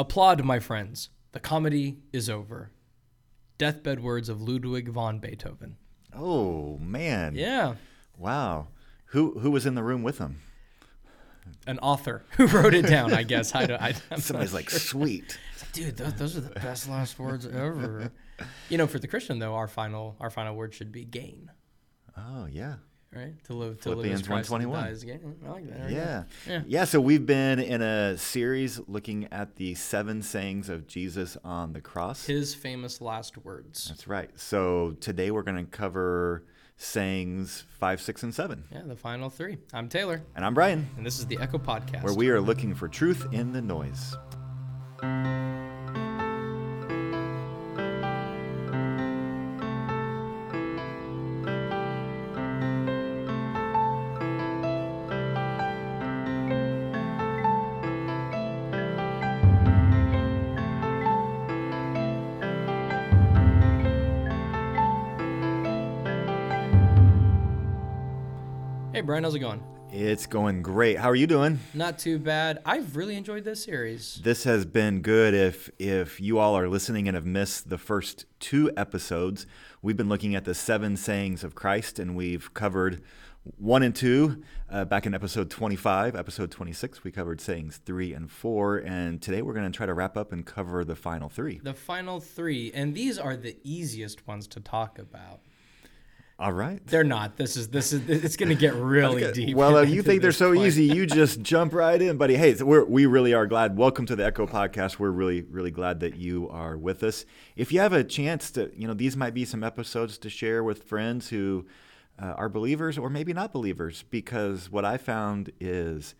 Applaud, my friends. The comedy is over. Deathbed words of Ludwig von Beethoven. Oh man. Yeah. Wow. Who who was in the room with him? An author who wrote it down, I guess. I don't, I, I'm Somebody's like, sure. sweet. dude, those, those are the best last words ever. You know, for the Christian though, our final our final word should be gain, Oh yeah. Right? To live to live Philippians to 1:21. die as gain. I like that. There we go. Yeah. Yeah. yeah. So we've been in a series looking at the seven sayings of Jesus on the cross. His famous last words. That's right. So today we're going to cover sayings five, six, and seven. Yeah, the final three. I'm Taylor, And I'm Brian, and this is the Echo Podcast. where we are looking for truth in the noise. Brian, how's it going? It's going great. How are you doing? Not too bad. I've really enjoyed this series. This has been good. If if you all are listening and have missed the first two episodes, we've been looking at the seven sayings of Christ, and we've covered one and two uh, back in episode 25. Episode 26, we covered sayings three and four, and today we're going to try to wrap up and cover the final three. The final three, and these are the easiest ones to talk about. All right. They're not. This is this is it's going to get really Okay. deep. Well, you think they're so point. easy, you just jump right in, buddy. Hey, so we're, we really are glad. Welcome to the Echo Podcast. We're really, really glad that you are with us. If you have a chance to, you know, these might be some episodes to share with friends who uh, are believers or maybe not believers, because what I found is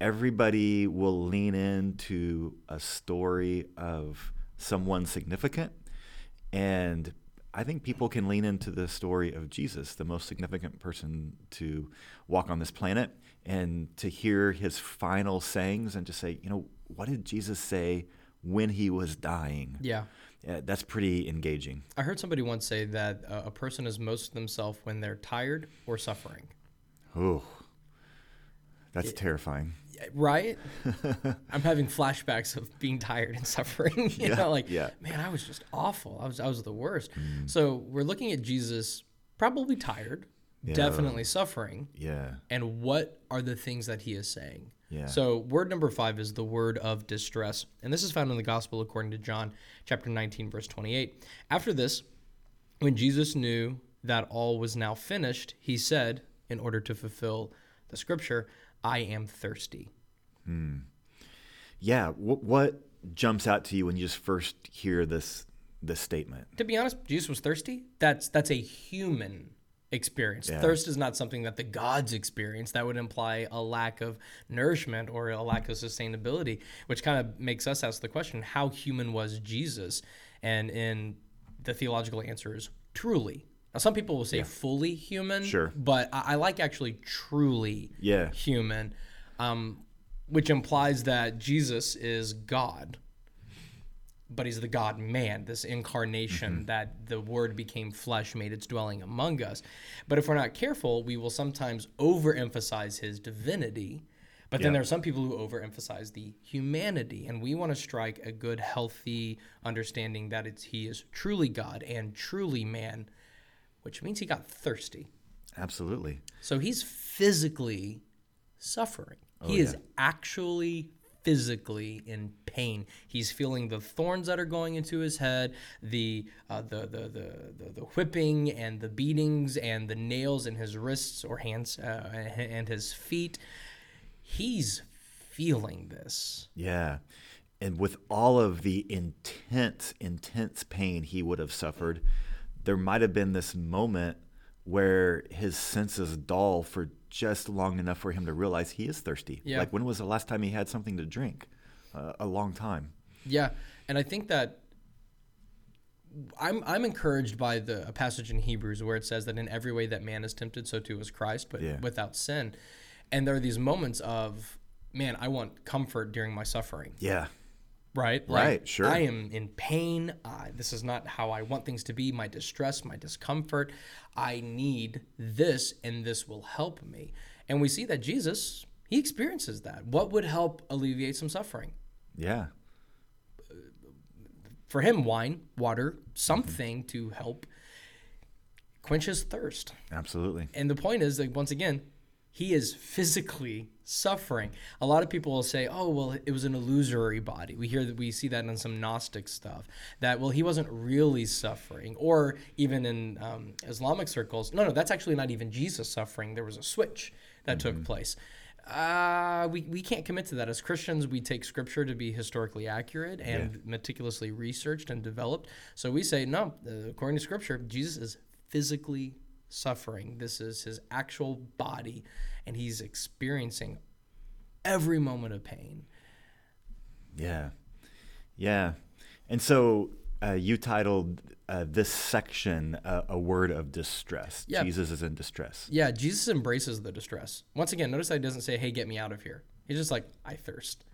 everybody will lean into a story of someone significant and I think people can lean into the story of Jesus, the most significant person to walk on this planet, and to hear his final sayings and to say, you know, what did Jesus say when he was dying? Yeah. Yeah, that's pretty engaging. I heard somebody once say that uh, a person is most themselves when they're tired or suffering. Oh, that's terrifying. Yeah, Right? I'm having flashbacks of being tired and suffering. you Yeah, know, like, yeah. man, I was just awful. I was, I was the worst. Mm. So we're looking at Jesus probably tired, definitely suffering. Yeah, And what are the things that he is saying? Yeah. So word number five is the word of distress. And this is found in the gospel according to John chapter 19, verse 28. After this, when Jesus knew that all was now finished, he said, in order to fulfill the scripture, I am thirsty. Hmm. yeah. What, what jumps out to you when you just first hear this this statement? To be honest, Jesus was thirsty. That's that's a human experience. Thirst is not something that the gods experience. That would imply a lack of nourishment or a lack of sustainability, which kind of makes us ask the question, how human was Jesus? And in the theological answer is truly. Now some people will say fully human, Sure. but I, I like actually truly Yeah. human, um, which implies that Jesus is God but he's the God man, this incarnation that the Word became flesh, made its dwelling among us. But if we're not careful, we will sometimes overemphasize his divinity. But then there are some people who overemphasize the humanity, and we want to strike a good, healthy understanding that it's he is truly God and truly man, which means he got thirsty. Absolutely. So he's physically suffering. he is actually physically in pain. He's feeling the thorns that are going into his head, the uh, the, the, the the the whipping and the beatings and the nails in his wrists or hands uh, and his feet. He's feeling this. Yeah. And with all of the intense, intense pain he would have suffered, there might have been this moment where his senses dull for just long enough for him to realize he is thirsty. Yeah. Like, when was the last time he had something to drink? Uh, a long time. Yeah, and I think that I'm I'm encouraged by the a passage in Hebrews where it says that in every way that man is tempted, so too is Christ, but Yeah. without sin. And there are these moments of, man, I want comfort during my suffering, Yeah. Right? Right, sure. I am in pain. I, this is not how I want things to be. My distress, my discomfort. I need this, and this will help me. And we see that Jesus, he experiences that. What would help alleviate some suffering? Yeah. for him, wine, water, something to help quench his thirst. Absolutely. And the point is that once again, he is physically suffering. A lot of people will say, "Oh, well, it was an illusory body." We hear that we see that in some Gnostic stuff. That well, he wasn't really suffering, or even in um, Islamic circles, no, no, that's actually not even Jesus suffering. There was a switch that took place. Uh, we, we can't commit to that. As Christians, we take scripture to be historically accurate and meticulously researched and developed. So we say, no, uh, according to scripture, Jesus is physically suffering. This is his actual body, and he's experiencing every moment of pain. Yeah. Yeah. And so uh, you titled uh, this section uh, a word of distress. Yeah. Jesus is in distress. Yeah, Jesus embraces the distress. Once again, notice that he doesn't say, hey, get me out of here. He's just like, I thirst.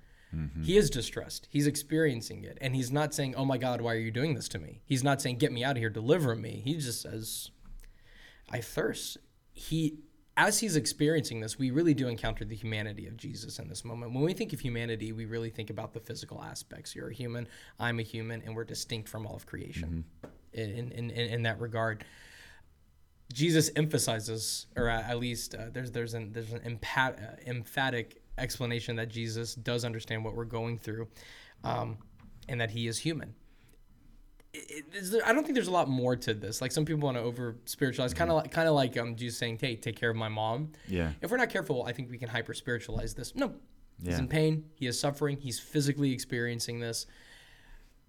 He is distressed. He's experiencing it. And he's not saying, oh my God, why are you doing this to me? He's not saying, get me out of here, deliver me. He just says, I thirst. He, as he's experiencing this, we really do encounter the humanity of Jesus in this moment. When we think of humanity, we really think about the physical aspects. You're a human, I'm a human, and we're distinct from all of creation in, in, in, in that regard. Jesus emphasizes, or at least uh, there's there's an there's an empat, uh, emphatic explanation that Jesus does understand what we're going through, um, and that he is human. It- it- is there- I don't think there's a lot more to this. Like some people want to over spiritualize, kind of like kind of like um, Jesus saying, "Hey, take care of my mom." Yeah. If we're not careful, I think we can hyper spiritualize this. No, he's in pain. He is suffering. He's physically experiencing this,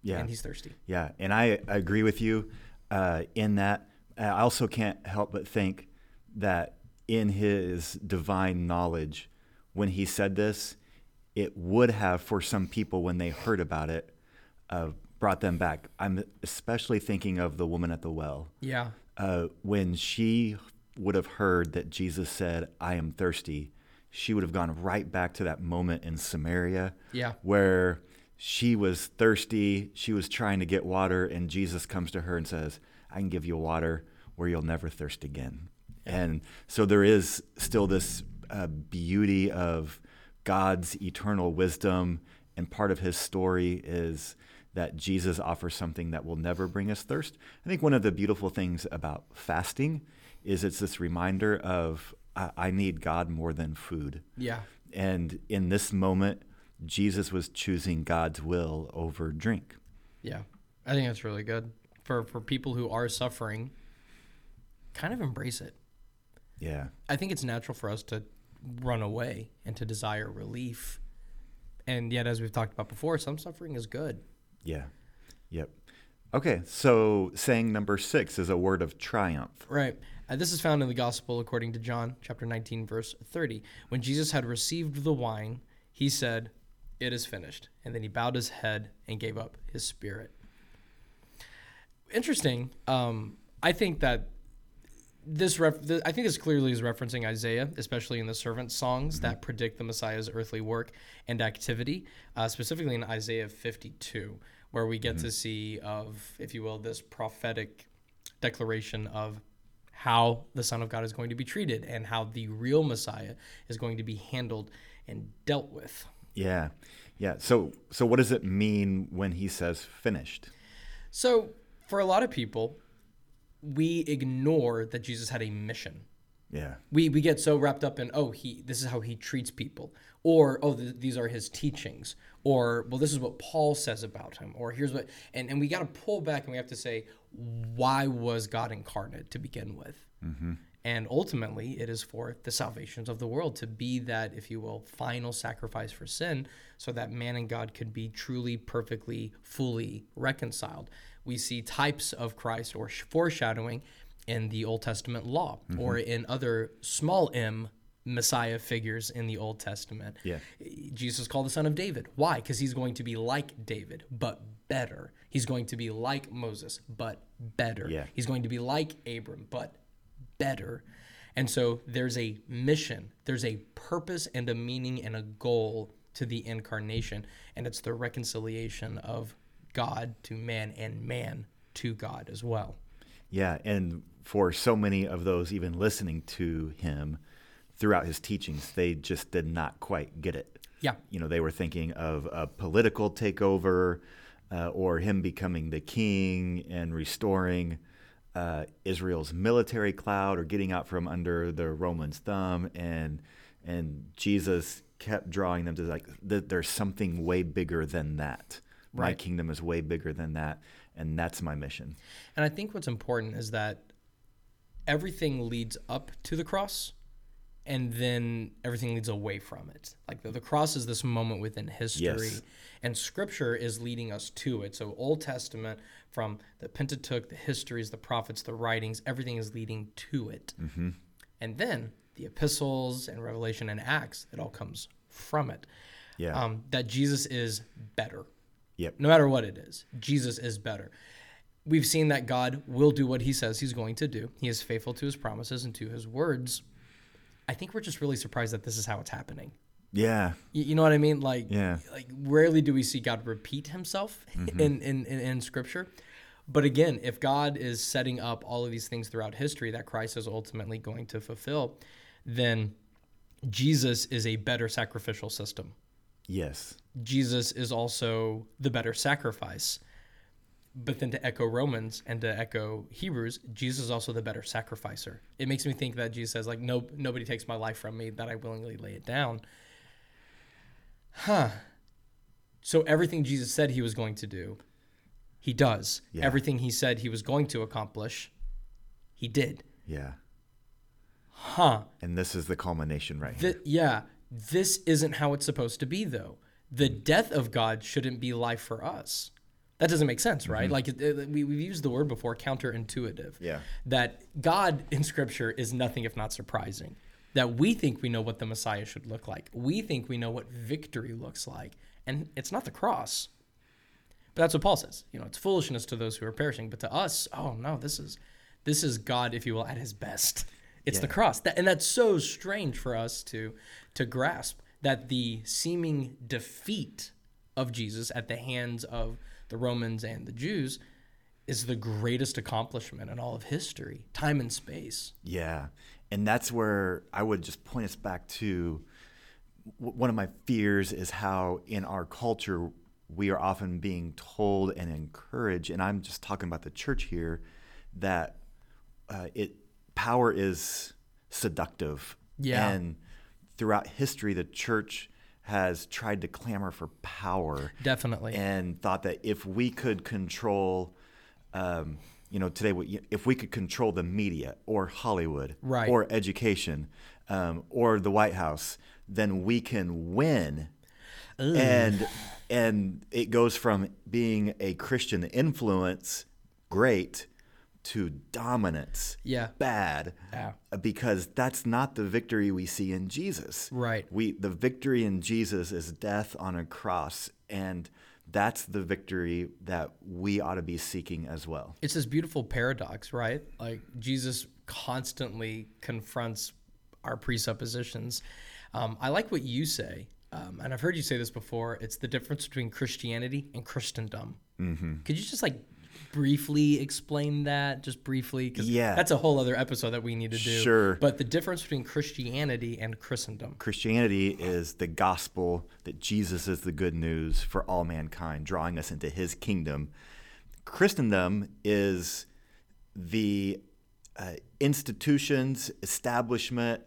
Yeah. and he's thirsty. Yeah, and I agree with you uh, in that. I also can't help but think that in his divine knowledge, when he said this, it would have, for some people, when they heard about it, uh, brought them back. I'm especially thinking of the woman at the well. Yeah, Uh, when she would have heard that Jesus said, I am thirsty, she would have gone right back to that moment in Samaria Yeah. where she was thirsty, she was trying to get water, and Jesus comes to her and says, I can give you water where you'll never thirst again. And so there is still this uh, beauty of God's eternal wisdom, and part of his story is that Jesus offers something that will never bring us thirst. I think one of the beautiful things about fasting is it's this reminder of I, I need God more than food. yeah, And in this moment, Jesus was choosing God's will over drink. yeah. I think that's really good for for people who are suffering. Kind of embrace it. Yeah. I think it's natural for us to run away and to desire relief. And yet, as we've talked about before, some suffering is good. Yeah. Yep. Okay. So saying number six is a word of triumph. Right. Uh, this is found in the Gospel according to John, chapter 19, verse 30. When Jesus had received the wine, he said, It is finished. And then he bowed his head and gave up his spirit. Interesting. Um, I think that this, ref- th- I think this clearly is referencing Isaiah, especially in the servant songs that predict the Messiah's earthly work and activity, uh, specifically in Isaiah 52, where we get to see of, if you will, this prophetic declaration of how the Son of God is going to be treated and how the real Messiah is going to be handled and dealt with. Yeah. Yeah. So so what does it mean when he says finished? So, for a lot of people, we ignore that Jesus had a mission. Yeah. We, we get so wrapped up in oh he this is how he treats people. Or oh th- these are his teachings. Or well this is what Paul says about him. Or here's what and, and we got to pull back and we have to say why was God incarnate to begin with? Mm-hmm. And ultimately it is for the salvations of the world to be that if you will final sacrifice for sin so that man and God could be truly perfectly fully reconciled we see types of Christ or foreshadowing in the Old Testament law mm-hmm. or in other small m Messiah figures in the Old Testament. Yeah. Jesus called the son of David. Why? Because he's going to be like David, but better. He's going to be like Moses, but better. Yeah. He's going to be like Abram, but better. And so there's a mission, there's a purpose and a meaning and a goal to the incarnation, and it's the reconciliation of God to man and man to God as well. Yeah, and for so many of those even listening to him throughout his teachings, they just did not quite get it. Yeah. You know, they were thinking of a political takeover, uh, or him becoming the king and restoring uh, Israel's military cloud or getting out from under the Romans' thumb, and and Jesus kept drawing them to like th- there's something way bigger than that. My kingdom is way bigger than that, and that's my mission. And I think what's important is that everything leads up to the cross and then everything leads away from it. Like the, the cross is this moment within history Yes. and scripture is leading us to it. So Old Testament from the Pentateuch, the histories, the prophets, the writings, everything is leading to it. And then the epistles and Revelation and Acts, it all comes from it. Yeah. Um, that Jesus is better yep. no matter what it is. Jesus is better. We've seen that God will do what he says he's going to do. He is faithful to his promises and to his words. I think we're just really surprised that this is how it's happening. Yeah. You, you know what I mean? Like, Yeah. like rarely do we see God repeat himself mm-hmm. in, in, in, in scripture. But again, if God is setting up all of these things throughout history that Christ is ultimately going to fulfill, then Jesus is a better sacrificial system. Yes. Jesus is also the better sacrifice. But then to echo Romans and to echo Hebrews, Jesus is also the better sacrificer. It makes me think that Jesus says, like, no, nobody takes my life from me, that I willingly lay it down. Huh. So everything Jesus said he was going to do, he does. Yeah. Everything he said he was going to accomplish, he did. Yeah. Huh. And this is the culmination right here. Yeah, this isn't how it's supposed to be, though. The hmm. death of God shouldn't be life for us. That doesn't make sense, right? Mm-hmm. Like it, it- we, we've used the word before, counterintuitive. Yeah. That God in Scripture is nothing if not surprising. That we think we know what the Messiah should look like. We think we know what victory looks like, and it's not the cross. But that's what Paul says. You know, it's foolishness to those who are perishing, but to us, oh no, this is this is God, if you will, at his best. It's the cross. That, and that's so strange for us to to grasp that the seeming defeat of Jesus at the hands of the Romans and the Jews is the greatest accomplishment in all of history, time and space. Yeah. And that's where I would just point us back to one of my fears is how in our culture we are often being told and encouraged, and I'm just talking about the church here, that uh, it power is seductive. Yeah. And throughout history, the church has tried to clamor for power Definitely. and thought that if we could control, um, you know, today, if we could control the media or Hollywood Right. or education um, or the White House, then we can win. And and it goes from being a Christian influence, great, to dominance, Yeah. bad, Yeah. because that's not the victory we see in Jesus. Right. We the victory in Jesus is death on a cross, and that's the victory that we ought to be seeking as well. it's this beautiful paradox, right? Like Jesus constantly confronts our presuppositions. Um, I like what you say, um, and I've heard you say this before. It's the difference between Christianity and Christendom. Mm-hmm. Could you just like briefly explain that, just briefly? Because Yeah. that's a whole other episode that we need to do. Sure. But the difference between Christianity and Christendom. Christianity is the gospel that Jesus is the good news for all mankind, drawing us into his kingdom. Christendom is the uh, institutions, establishment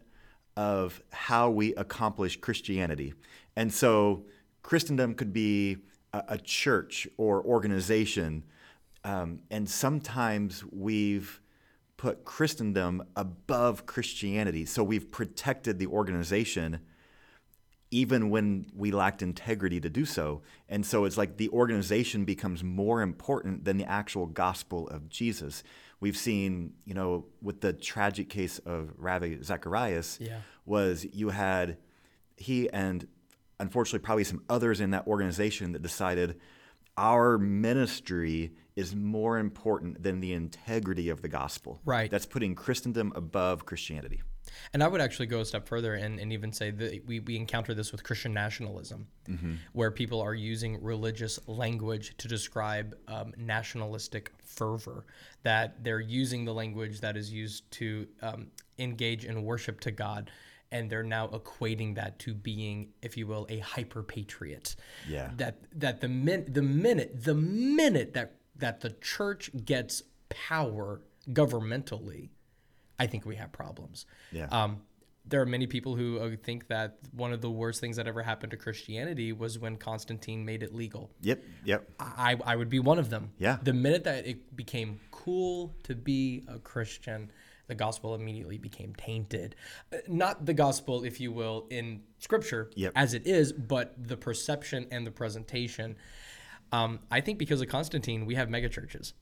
of how we accomplish Christianity. And so Christendom could be a, a church or organization. Um, and sometimes we've put Christendom above Christianity. So we've protected the organization even when we lacked integrity to do so. And so it's like the organization becomes more important than the actual gospel of Jesus. We've seen, you know, with the tragic case of Ravi Zacharias, Yeah. was you had he and unfortunately probably some others in that organization that decided our ministry is more important than the integrity of the gospel. Right. That's putting Christendom above Christianity. And I would actually go a step further and, and even say that we, we encounter this with Christian nationalism, where people are using religious language to describe um, nationalistic fervor, that they're using the language that is used to um, engage in worship to God. And they're now equating that to being, if you will, a hyper patriot. Yeah. That that the min the minute the minute that that the church gets power governmentally, I think we have problems. Yeah. Um, there are many people who uh, think that one of the worst things that ever happened to Christianity was when Constantine made it legal. Yep. Yep. I, I would be one of them. Yeah. The minute that it became cool to be a Christian, the gospel immediately became tainted. Uh, Not the gospel, if you will, in scripture Yep. as it is, but the perception and the presentation. Um, I think because of Constantine, we have megachurches,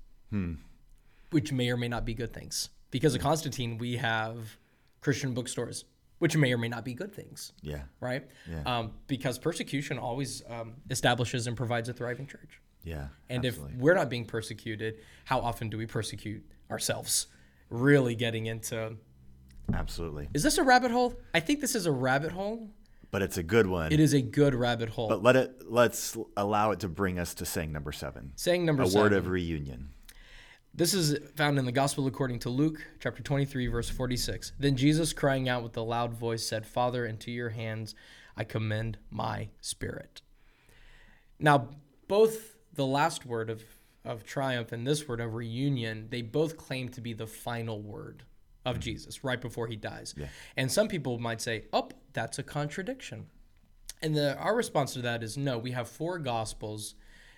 which may or may not be good things. Because of Constantine, we have Christian bookstores, which may or may not be good things Yeah. right? Yeah. Um, because persecution always um, establishes and provides a thriving church. Yeah. And absolutely. if we're not being persecuted, how often do we persecute ourselves? Really getting into absolutely. is this a rabbit hole? I think this is a rabbit hole. But it's a good one. It is a good rabbit hole. But let it let's allow it to bring us to saying number seven. Saying number a seven. word of reunion. This is found in the Gospel according to Luke, chapter 23, verse 46. Then Jesus, crying out with a loud voice, said, Father, into your hands I commend my spirit. Now, both the last word of, of triumph and this word of reunion, they both claim to be the final word of mm-hmm. Jesus right before he dies. And some people might say, oh, that's a contradiction. And the, our response to that is no, we have four gospels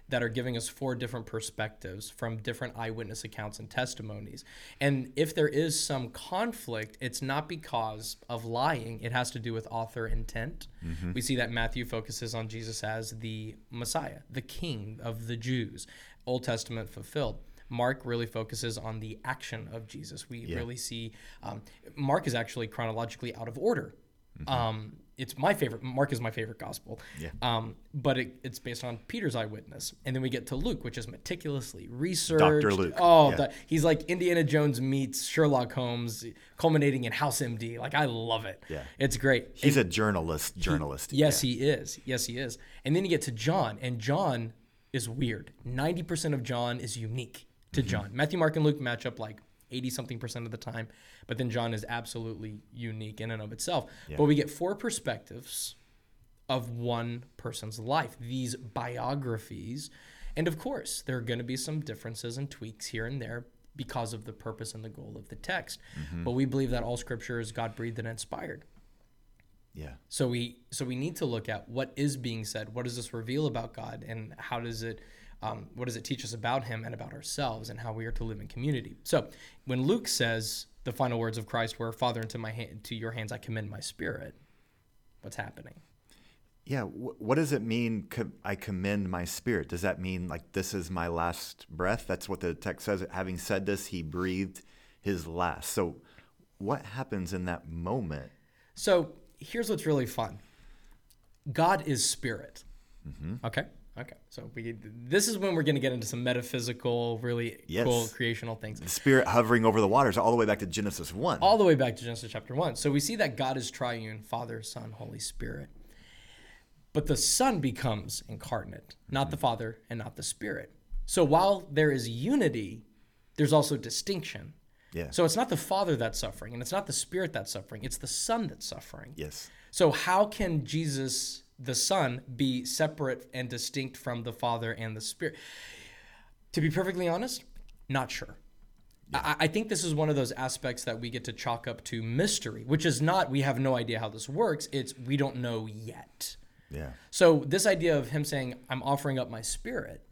that are giving us four different perspectives from different eyewitness accounts and testimonies. And if there is some conflict, it's not because of lying, it has to do with author intent. Mm-hmm. We see that Matthew focuses on Jesus as the Messiah, the king of the Jews, Old Testament fulfilled. Mark really focuses on the action of Jesus. We really see um, Mark is actually chronologically out of order. Um, it's my favorite. Mark is my favorite gospel. Yeah. Um, but it, it's based on Peter's eyewitness, and then we get to Luke, which is meticulously researched. Doctor Luke, Oh, yeah. the- he's like Indiana Jones meets Sherlock Holmes, culminating in House MD. Like I love it. Yeah. It's great. He's a journalist. Journalist. Yes, he is. Yes, he is. And then you get to John, and John is weird. 90% of John is unique to Mm-hmm. John. Matthew, Mark, and Luke match up like 80 something percent of the time, but then John is absolutely unique in and of itself. But we get four perspectives of one person's life, these biographies. And of course, there are going to be some differences and tweaks here and there because of the purpose and the goal of the text. Mm-hmm. But we believe that all scripture is God breathed and inspired. Yeah. So we so we need to look at what is being said. What does this reveal about God, and how does it, um, what does it teach us about Him and about ourselves, and how we are to live in community? So when Luke says the final words of Christ were, "Father, into my hand, to your hands I commend my spirit," what's happening? Yeah. wh- what does it mean? I commend my spirit. Does that mean like this is my last breath? That's what the text says. Having said this, he breathed his last. So, what happens in that moment? So here's what's really fun. God is spirit. Mm-hmm. Okay. Okay. So we this is when we're going to get into some metaphysical, really Yes. cool creational things. The spirit hovering over the waters, all the way back to Genesis one. all the way back to Genesis chapter 1. So we see that God is triune Father, Son, Holy Spirit. But the Son becomes incarnate, not the Father and not the Spirit. So while there is unity, there's also distinction. Yeah. So it's not the Father that's suffering, and it's not the Spirit that's suffering, it's the Son that's suffering. yes. So how can Jesus, the Son, be separate and distinct from the Father and the Spirit? To be perfectly honest, not sure. I, I think this is one of those aspects that we get to chalk up to mystery, which is not we have no idea how this works. It's we don't know yet. Yeah. So this idea of him saying, "I'm offering up my spirit,"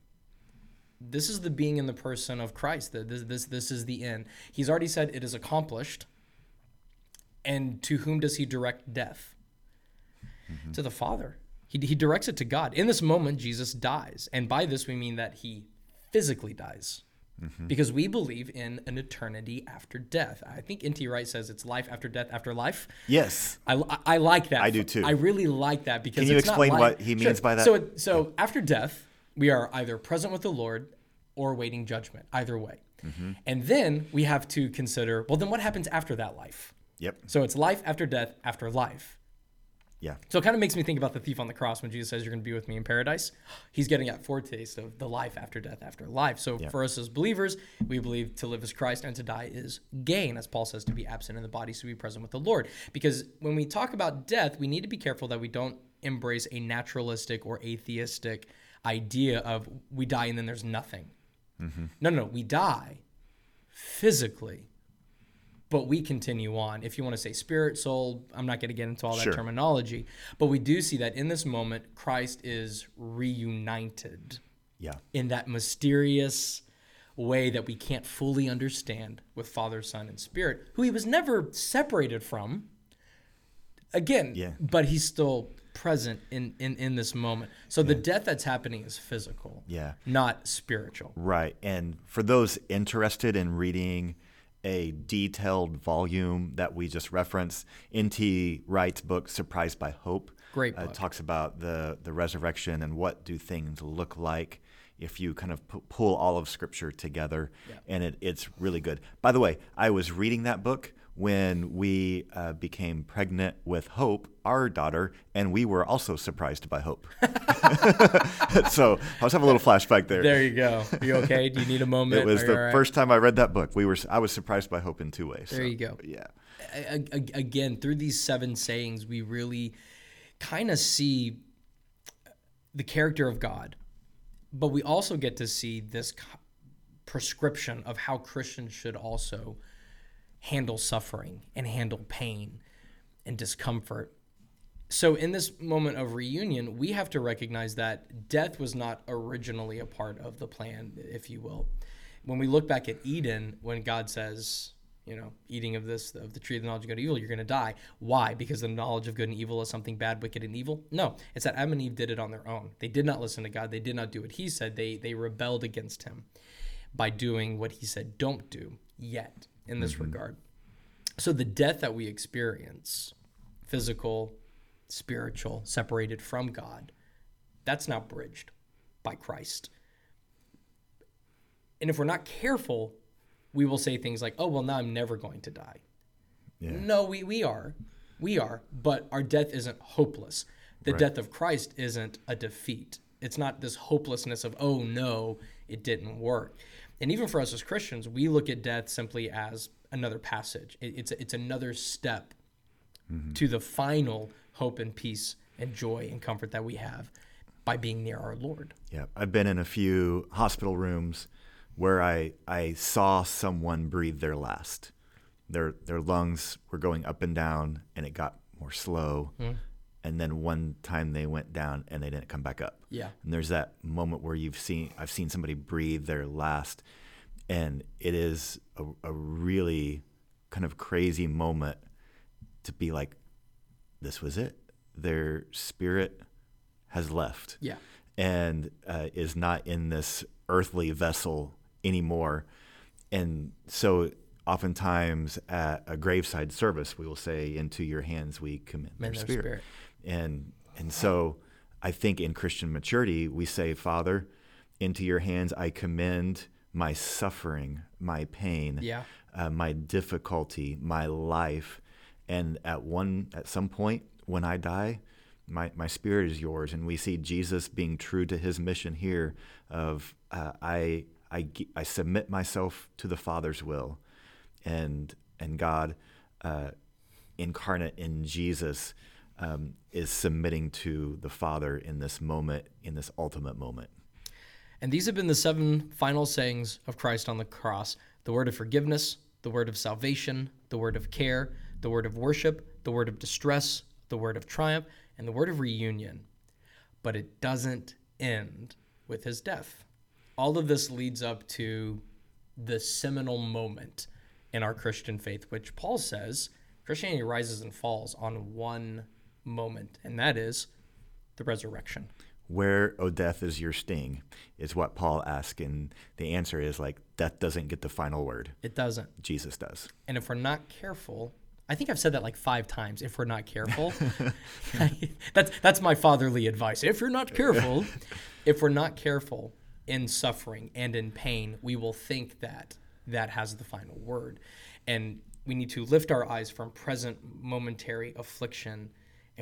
this is the being in the person of Christ. That this this this is the end. He's already said it is accomplished. And to whom does he direct death? Mm-hmm. To the Father. He, he directs it to God. In this moment, Jesus dies, and by this we mean that he physically dies. Mm-hmm. Because we believe in an eternity after death. I think N.T. Wright says it's life after death after life. Yes. I, I- I like that. I do too. I really like that because Can you it's not explain what he means by that? So, so after death, we are either present with the Lord or waiting judgment. Either way, Mm-hmm. and then we have to consider. Well, then what happens after that life? Yep. So it's life after death after life. Yeah. So it kind of makes me think about the thief on the cross when Jesus says, You're going to be with me in paradise. He's getting a foretaste of the life after death, after life. So Yeah. for us as believers, we believe to live as Christ and to die is gain, as Paul says, to be absent in the body, so be present with the Lord. Because when we talk about death, we need to be careful that we don't embrace a naturalistic or atheistic idea of we die and then there's nothing. Mm-hmm. No, no, no. We die physically, but we continue on. If you want to say spirit, soul, I'm not going to get into all that Sure. terminology, but we do see that in this moment, Christ is reunited Yeah. in that mysterious way that we can't fully understand with Father, Son, and Spirit, who he was never separated from. Again, Yeah. but he's still present in, in, in this moment. So the death that's happening is physical, Yeah. not spiritual. Right. And for those interested in reading a detailed volume that we just referenced, N.T. Wright's book, Surprised by Hope, Great uh, book. talks about the, the resurrection and what do things look like if you kind of pu- pull all of Scripture together. Yeah. And it, it's really good. By the way, I was reading that book when we uh, became pregnant with Hope, our daughter, and we were also surprised by Hope. so I was having a little flashback there. There you go. You okay? Do you need a moment? It was Are the right? first time I read that book. We were I was surprised by hope in two ways. There so, you go. Yeah. again through these seven sayings we really kind of see the character of god but we also get to see this prescription of how christians should also handle suffering and handle pain and discomfort. So in this moment of reunion we have to recognize that death was not originally a part of the plan if you will. When we look back at eden when god says you know eating of this of the tree of the knowledge of good and evil you're going to die. Why? Because the knowledge of good and evil is something bad wicked and evil? No. It's that adam and eve did it on their own. They did not listen to god. They did not do what he said. They they rebelled against him by doing what he said don't do yet in this mm-hmm. regard. So the death that we experience physical spiritual separated from god that's not bridged by christ. And if we're not careful we will say things like oh well now i'm never going to die. Yeah. no we, we are. We are. But our death isn't hopeless. The death of christ isn't a defeat. It's not this hopelessness of oh no it didn't work and even for us as christians we look at death simply as another passage It- it's, it's another step to the final hope and peace and joy and comfort that we have by being near our lord Yeah. I've been in a few hospital rooms where I I saw someone breathe their last. Their their lungs were going up and down and it got more slow. Hmm. And then one time they went down and they didn't come back up. Yeah. And there's that moment where you've seen I've seen somebody breathe their last and it is a, a really kind of crazy moment to be like this was it. Their spirit has left yeah and uh, is not in this earthly vessel anymore. And so, oftentimes at a graveside service, we will say, "Into your hands we commit their their spirit." spirit. And and so, I think in Christian maturity, we say, "Father, into your hands I commend my suffering, my pain, Yeah. uh, my difficulty, my life." And at one at some point when I die, my, my spirit is yours. And we see Jesus being true to his mission here of uh, I, I, I submit myself to the Father's will. And, and God, uh, incarnate in Jesus, um, is submitting to the Father in this moment, in this ultimate moment. And these have been the seven final sayings of Christ on the cross the word of forgiveness, the word of salvation, the word of care, the word of worship, the word of distress, the word of triumph, and the word of reunion. But it doesn't end with his death. All of this leads up to the seminal moment in our Christian faith, which Paul says Christianity rises and falls on one moment, and that is the resurrection. Where, O death, is your sting? Is what Paul asks. And the answer is like, death doesn't get the final word. It doesn't. Jesus does. And if we're not careful, I think I've said that like five times. If we're not careful, that's that's my fatherly advice. If you're not careful, if we're not careful in suffering and in pain, we will think that that has the final word, and we need to lift our eyes from present momentary affliction,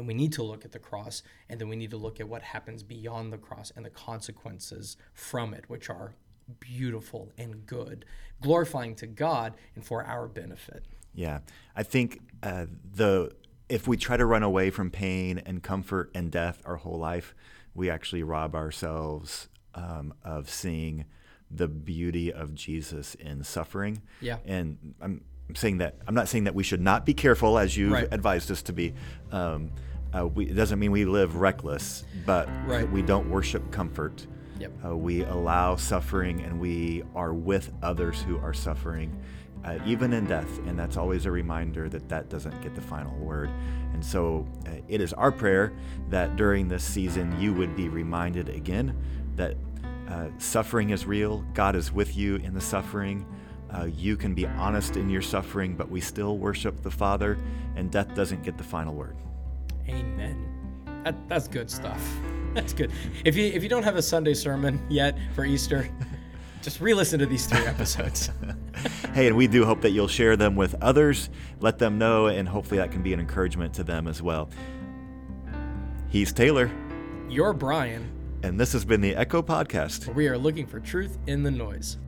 And we need to look at the cross, and then we need to look at what happens beyond the cross and the consequences from it, which are beautiful and good, glorifying to God and for our benefit. Yeah, I think uh, the if we try to run away from pain and comfort and death our whole life, we actually rob ourselves um, of seeing the beauty of Jesus in suffering. Yeah. And I'm saying that I'm not saying that we should not be careful, as you Right. advised us to be. Um, uh, we, it doesn't mean we live reckless, but Right. we don't worship comfort. Yep. Uh, we allow suffering and we are with others who are suffering, uh, even in death. And that's always a reminder that that doesn't get the final word. And so uh, it is our prayer that during this season you would be reminded again that uh, suffering is real, God is with you in the suffering. Uh, you can be honest in your suffering, but we still worship the Father, and death doesn't get the final word. Amen. That, that's good stuff. That's good. If you if you don't have a Sunday sermon yet for Easter, just re-listen to these three episodes. hey, and we do hope that you'll share them with others, let them know, and hopefully that can be an encouragement to them as well. He's Taylor, You're Brian. and this has been the Echo Podcast. We are looking for truth in the noise.